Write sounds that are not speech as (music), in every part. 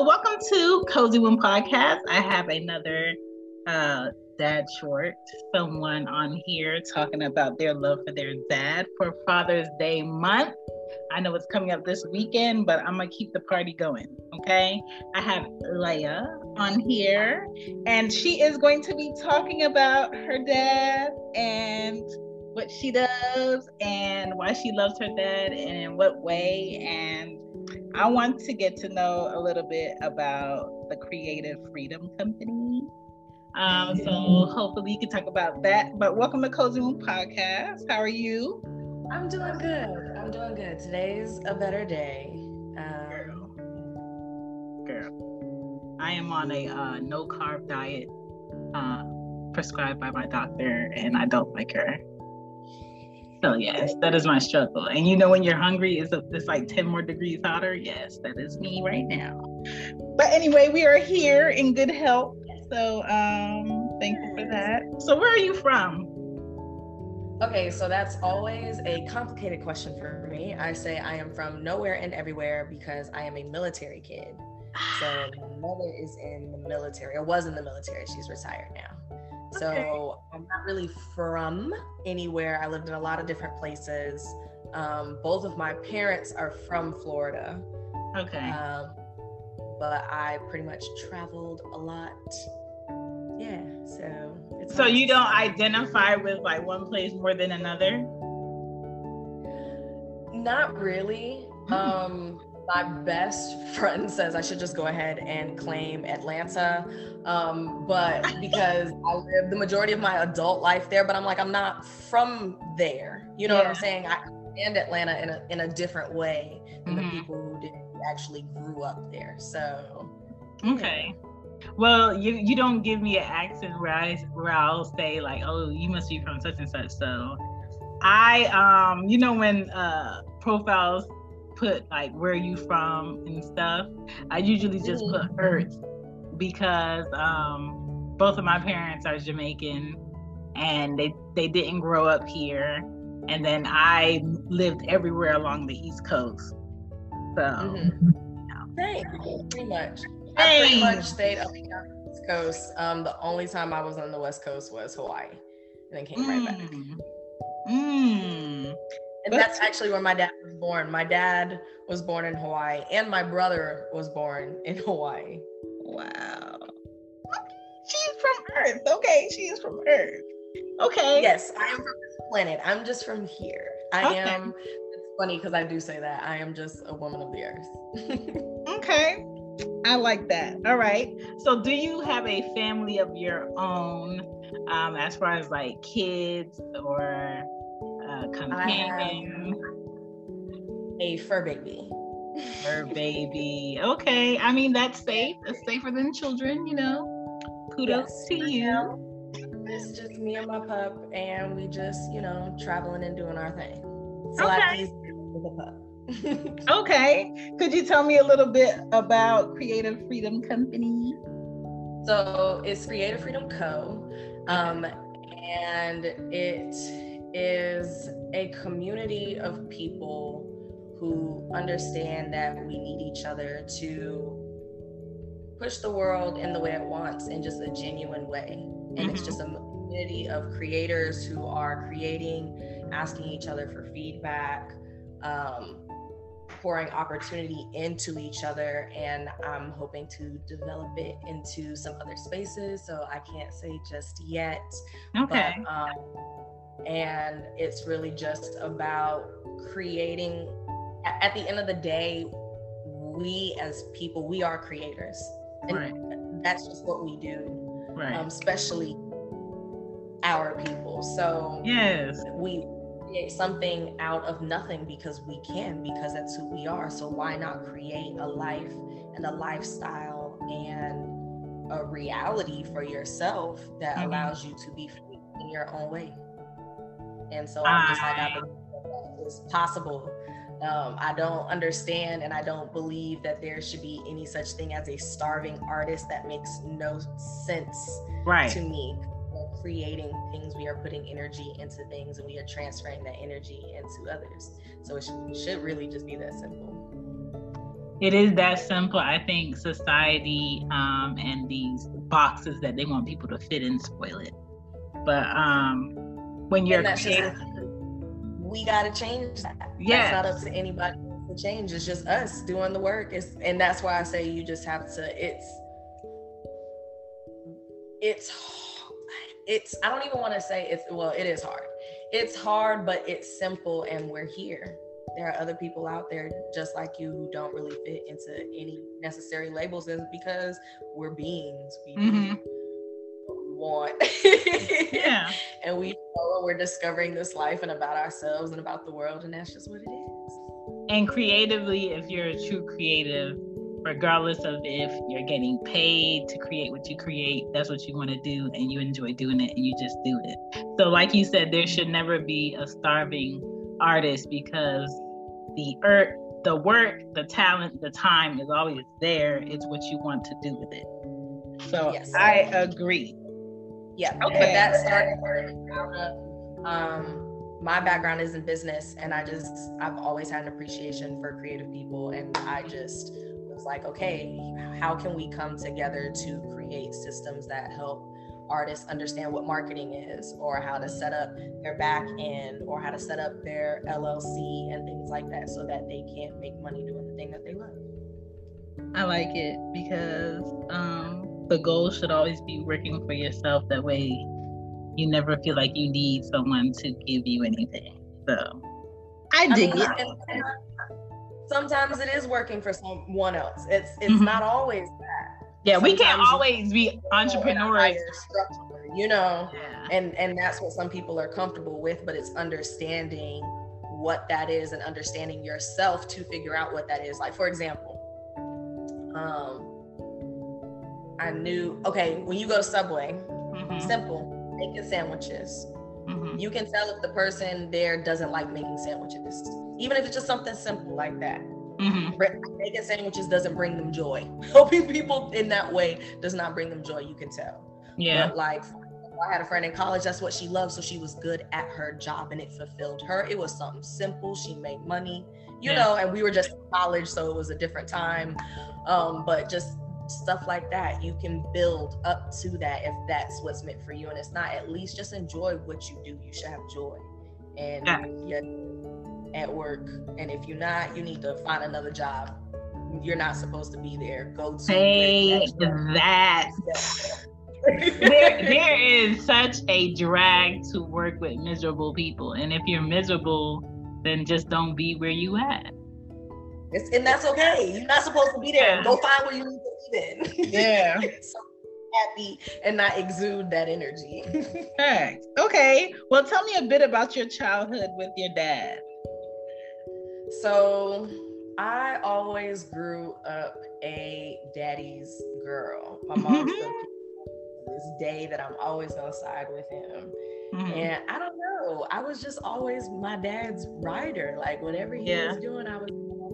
Welcome to Cozy Womb Podcast. I have another uh, dad short, someone on here talking about their love for their dad for Father's Day month. I know it's coming up this weekend, but I'm gonna keep the party going. Okay. I have Leia on here, and she is going to be talking about her dad and what she does and why she loves her dad and in what way. And I want to get to know a little bit about the Creative Freedom Company. Um, so hopefully you can talk about that. But welcome to Cozy Womb Podcast. How are you? I'm doing good. I'm doing good. Today's a better day. Um, Girl. Girl. I am on a uh, no carb diet uh, prescribed by my doctor, and I don't like her. So yes, that is my struggle. And you know when you're hungry, it's, it's like 10 more degrees hotter. Yes, that is me right now. But anyway, we are here in good health. So um thank you for that. So where are you from? Okay, so that's always a complicated question for me. I say I am from nowhere and everywhere because I am a military kid. So my mother is in the military, or was in the military. She's retired now. So okay. I'm not really from anywhere. I lived in a lot of different places. Um, both of my parents are from Florida. Okay. Um, but I pretty much traveled a lot. Yeah. So. so you don't identify with like one place more than another. Not really. Mm-hmm. Um, my best friend says I should just go ahead and claim Atlanta. Um, but because I lived the majority of my adult life there, but I'm like, I'm not from there. You know yeah. what I'm saying? I understand Atlanta in a, in a different way than mm-hmm. the people who didn't actually grew up there. So, okay. Yeah. Well, you you don't give me an accent where I where I'll say like, oh, you must be from such and such. So, I um, you know when uh profiles put like where you from and stuff. I usually just put mm-hmm. Earth because um, both of my parents are Jamaican and they they didn't grow up here. And then I lived everywhere along the East Coast. So, mm-hmm. pretty much. I pretty much stayed up on the East Coast. Um, the only time I was on the West Coast was Hawaii, and then came mm. right back. Mm. And that's actually where my dad was born. My dad was born in Hawaii, and my brother was born in Hawaii. Wow. She's from Earth. Okay, she is from Earth. Okay. Yes, I am from this planet. I'm just from here. I okay. am. It's funny because I do say that. I am just a woman of the earth. (laughs) okay. I like that. All right. So, do you have a family of your own, um, as far as like kids or uh, companion? a fur baby. Fur baby. Okay. I mean, that's safe. That's safer than children, you know. Kudos yes, to you. It's just me and my pup, and we just, you know, traveling and doing our thing. It's okay. with a pup. (laughs) okay. Could you tell me a little bit about Creative Freedom Company? So it's Creative Freedom Co. Um, and it is a community of people who understand that we need each other to push the world in the way it wants in just a genuine way. And mm-hmm. it's just a community of creators who are creating, asking each other for feedback, um, pouring opportunity into each other. And I'm hoping to develop it into some other spaces. So I can't say just yet. Okay. But, um, and it's really just about creating at the end of the day we as people we are creators. And right. that's just what we do right. um, especially our people. So yes. we create something out of nothing because we can because that's who we are. So why not create a life and a lifestyle and a reality for yourself that mm-hmm. allows you to be free in your own way and so I'm just like, I believe that is possible. Um, I don't understand and I don't believe that there should be any such thing as a starving artist. That makes no sense right. to me. We're creating things, we are putting energy into things, and we are transferring that energy into others. So it should, should really just be that simple. it is that simple. I think society um, and these boxes that they want people to fit in spoil it. But um, when you're creative, we got to change that. Yeah, that's not up to anybody to change. It's just us doing the work. It's, and that's why I say you just have to. It's it's it's. I don't even want to say it's. Well, it is hard. It's hard, but it's simple, and we're here there are other people out there just like you who don't really fit into any necessary labels is because we're beings. We mm-hmm. Want. (laughs) yeah. And we know we're discovering this life and about ourselves and about the world, and that's just what it is. And creatively, if you're a true creative, regardless of if you're getting paid to create what you create, that's what you want to do and you enjoy doing it and you just do it. So, like you said, there should never be a starving artist because the earth, the work, the talent, the time is always there. It's what you want to do with it. So yes. I agree. Yeah. Okay. But that started um my background is in business and I just I've always had an appreciation for creative people and I just was like, okay, how can we come together to create systems that help artists understand what marketing is or how to set up their back end or how to set up their LLC and things like that so that they can make money doing the thing that they love. I like it because um, the goal should always be working for yourself. That way, you never feel like you need someone to give you anything. So, I dig I mean, it. Sometimes it is working for someone else. It's it's mm-hmm. not always that yeah we can't always be entrepreneurs you know yeah. and and that's what some people are comfortable with but it's understanding what that is and understanding yourself to figure out what that is like for example um i knew okay when you go to subway mm-hmm. simple making sandwiches mm-hmm. you can tell if the person there doesn't like making sandwiches even if it's just something simple like that Mm-hmm. Making sandwiches doesn't bring them joy. (laughs) Helping people in that way does not bring them joy. You can tell. Yeah. But like I had a friend in college, that's what she loved. So she was good at her job and it fulfilled her. It was something simple. She made money, you yeah. know, and we were just in college, so it was a different time. Um, but just stuff like that, you can build up to that if that's what's meant for you. And it's not at least just enjoy what you do. You should have joy. And yeah. at work. And if you're not, you need to find another job. You're not supposed to be there. Go to say that. there, (laughs) there is such a drag to work with miserable people. And if you're miserable, then just don't be where you at. It's, and that's okay. You're not supposed to be there. Go find where you Yeah. (laughs) so happy and not exude that energy. (laughs) Correct. Okay. Well, tell me a bit about your childhood with your dad. So I always grew up a daddy's girl. My mom this day that I'm always gonna side with him. Mm-hmm. And I don't know. I was just always my dad's rider. Like whatever he yeah. was doing, I was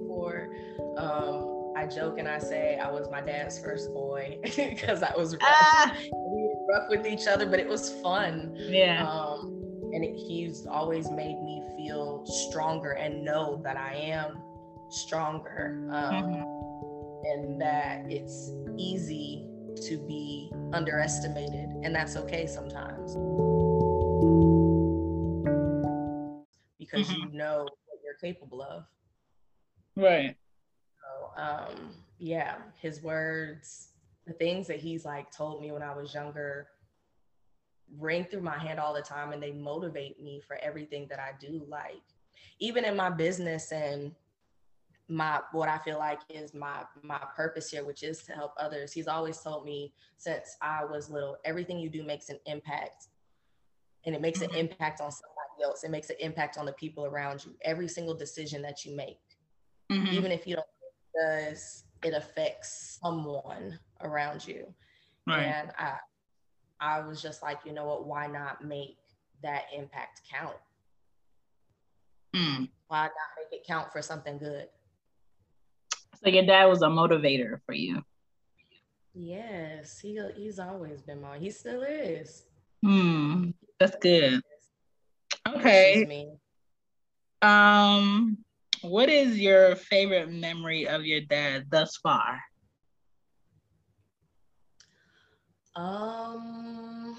for. Um, I joke and I say I was my dad's first boy (laughs) because I was rough. Ah. We were rough with each other, but it was fun. Yeah. Um, and it, he's always made me feel stronger and know that I am stronger um, mm-hmm. and that it's easy to be underestimated and that's okay sometimes because mm-hmm. you know what you're capable of right um yeah his words the things that he's like told me when i was younger ring through my head all the time and they motivate me for everything that I do. Like even in my business and my what I feel like is my my purpose here, which is to help others. He's always told me since I was little, everything you do makes an impact. And it makes an mm-hmm. impact on somebody else. It makes an impact on the people around you. Every single decision that you make, mm-hmm. even if you don't does, it affects someone around you. Right. And I I was just like, you know what, why not make that impact count? Mm. Why not make it count for something good? So your dad was a motivator for you. Yes, he he's always been my. He still is. Hmm, that's good. Okay. Um, What is your favorite memory of your dad thus far? Um,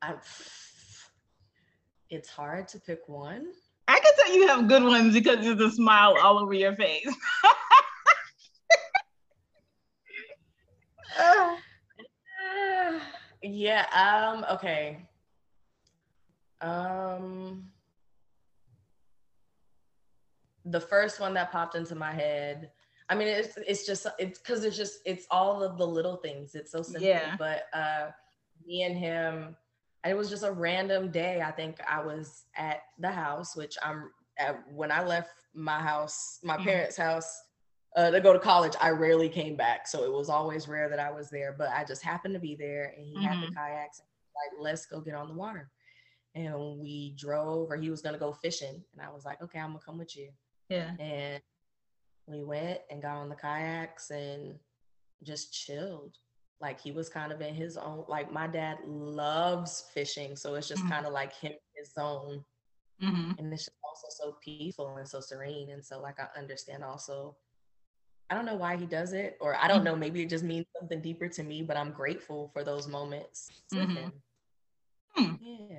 I, it's hard to pick one. I can tell you have good ones because there's a smile all over your face. (laughs) yeah. Um. Okay. Um. The first one that popped into my head. I mean, it's it's just it's because it's just it's all of the little things. It's so simple. Yeah. But uh, me and him, it was just a random day. I think I was at the house, which I'm at, when I left my house, my Mhm. parents' house uh, to go to college, I rarely came back. So it was always rare that I was there, but I just happened to be there and he had the kayaks. Like, let's go get on the water. And we drove, or he was going to go fishing. And I was like, okay, I'm going to come with you. Yeah. And we went and got on the kayaks and just chilled. Like he was kind of in his own, like my dad loves fishing. So it's just Mhm. kind of like him, his zone hmm and it's just also so peaceful and so serene and so like i understand also i don't know why he does it or i don't know maybe it just means something deeper to me but i'm grateful for those moments Mhm. him Hmm. yeah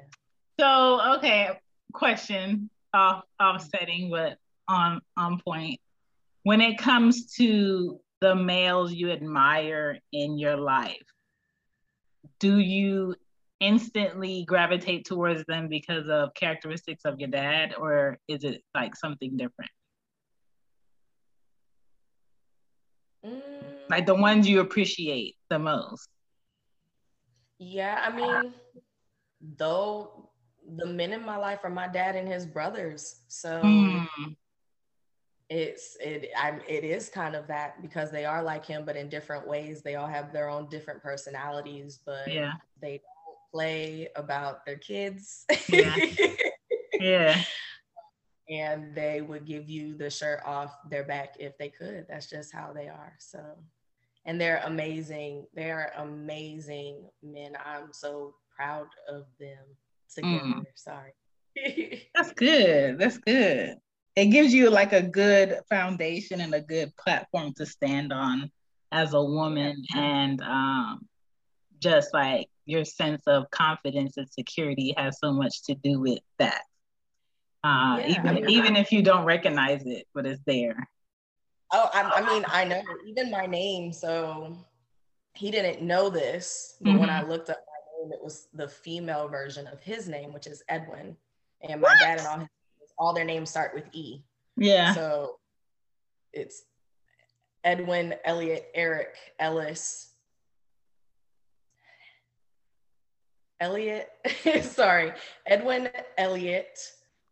So, okay, question off offsetting, but on on point. When it comes to the males you admire in your life, do you instantly gravitate towards them because of characteristics of your dad, or is it like something different? Like the Mm, ones you appreciate the most? yeah i mean though the men in my life are my dad and his brothers. So Mm, it's it I'm it is kind of that because they are like him but in different ways. They all have their own different personalities but yeah, they don't play about their kids. Yeah. (laughs) yeah. and they would give you the shirt off their back if they could. That's just how they are. So and they're amazing. They're amazing men. I'm so proud of them together Mm. sorry (laughs) That's good. That's good. It gives you like a good foundation and a good platform to stand on as a woman and um just like your sense of confidence and security has so much to do with that. Uh Yeah, even I mean- even if you don't recognize it, but it's there. Oh, I, I mean, I know even my name. So he didn't know this, but when I looked up my name, it was the female version of his name, which is Edwin. And my dad and all his all their names start with E. Yeah. So it's Edwin, Elliot, Eric, Ellis. Elliot, (laughs) sorry, Edwin, Elliot,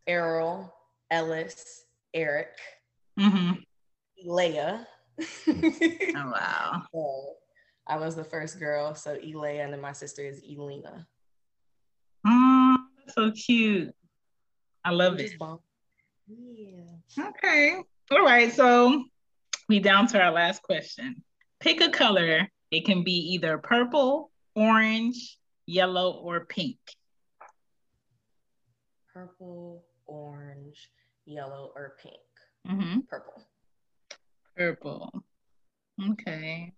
Errol, Ellis, Eric, mm-hmm. Leia. (laughs) Oh wow. So I was the first girl, so Elay, and then my sister is Elena. Oh, so cute. I love Which it. is bomb. Yeah. Okay. All right. So we down to our last question. Pick a color. It can be either purple, orange, yellow, or pink. Purple, orange, yellow, or pink. Mm-hmm. Purple. Purple. Okay.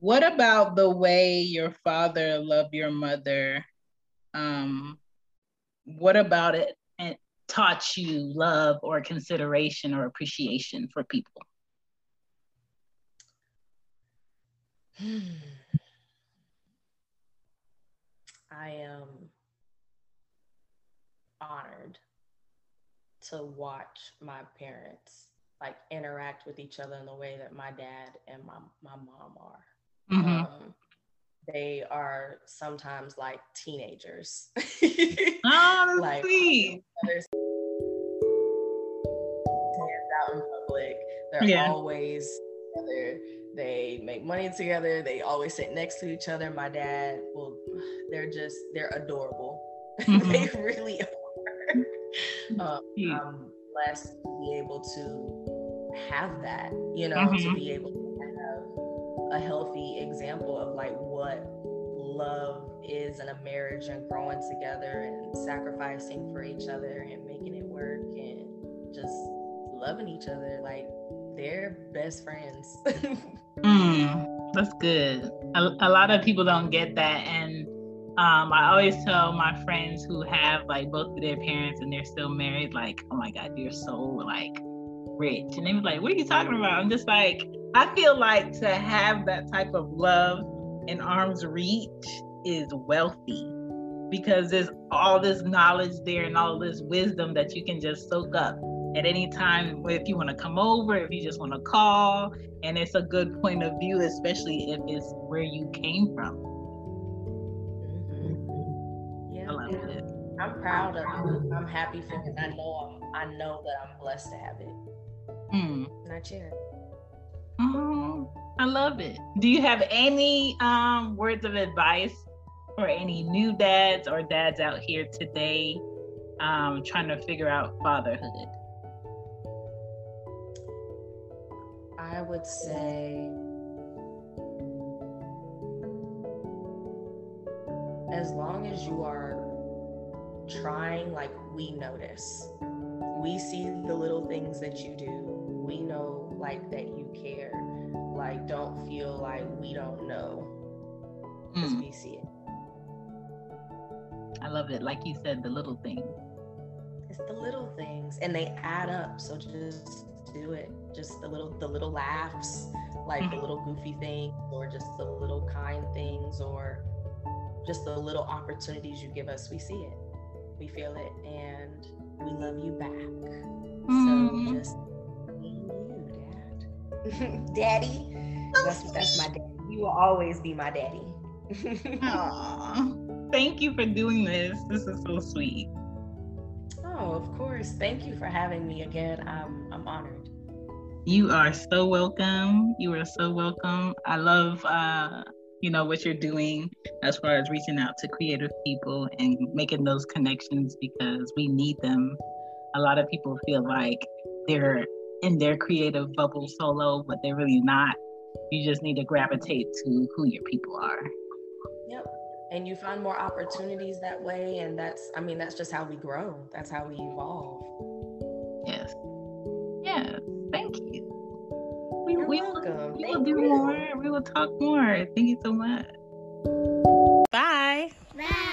What about the way your father loved your mother? Um, what about it it taught you love or consideration or appreciation for people? (sighs) I am honored to watch my parents like interact with each other in the way that my dad and my, my mom are. Mhm. Um, they are sometimes like teenagers. (laughs) Oh, like sweet. out in public. They're Yeah. always together. They make money together. They always sit next to each other. My dad, well, they're just they're adorable. (laughs) Mhm. they really are. (laughs) Um. I'm blessed to be able to have that. You know, to Mhm. be able to a healthy example of like what love is in a marriage and growing together and sacrificing for each other and making it work and just loving each other. Like they're best friends. (laughs) mm, that's good. A, a, lot of people don't get that. And um, I always tell my friends who have like both of their parents and they're still married, like, oh my God, you're so like rich. And they was like, what are you talking about? I'm just like, I feel like to have that type of love in arm's reach is wealthy because there's all this knowledge there and all this wisdom that you can just soak up at any time if you want to come over if you just want to call and it's a good point of view especially if it's where you came from. Mm-hmm. yeah, I love it. I'm proud of it. I'm happy for it. I know i know that i'm blessed to have it. Mm. not yet oh, i love it. Do you have any um, words of advice for any new dads or dads out here today um, trying to figure out fatherhood? I would say as long as you are trying, like we notice, we see the little things that you do. We know, like, that you care. Like, don't feel like we don't know because mm. we see it. I love it. Like you said, the little things. It's the little things, and they add up. So just do it. Just the little the little laughs, like mm-hmm. the little goofy things, or just the little kind things, or just the little opportunities you give us. We see it, we feel it, and we love you back. Mm-hmm. So just you, Dad, (laughs) Daddy. That's that's my daddy. You will always be my daddy. (laughs) Aww. Thank you for doing this. This is so sweet. Oh, of course. Thank you for having me again. I'm I'm honored. You are so welcome. You are so welcome. I love uh you know what you're doing as far as reaching out to creative people and making those connections because we need them. A lot of people feel like they're in their creative bubble solo, but they're really not. You just need to gravitate to who your people are. Yep. and you find more opportunities that way and that's i mean that's just how we grow. That's how we evolve. Yes. Yes. Thank you. We, You're we welcome. Will, we will do you. more. We will talk more. Thank you so much. Bye. Bye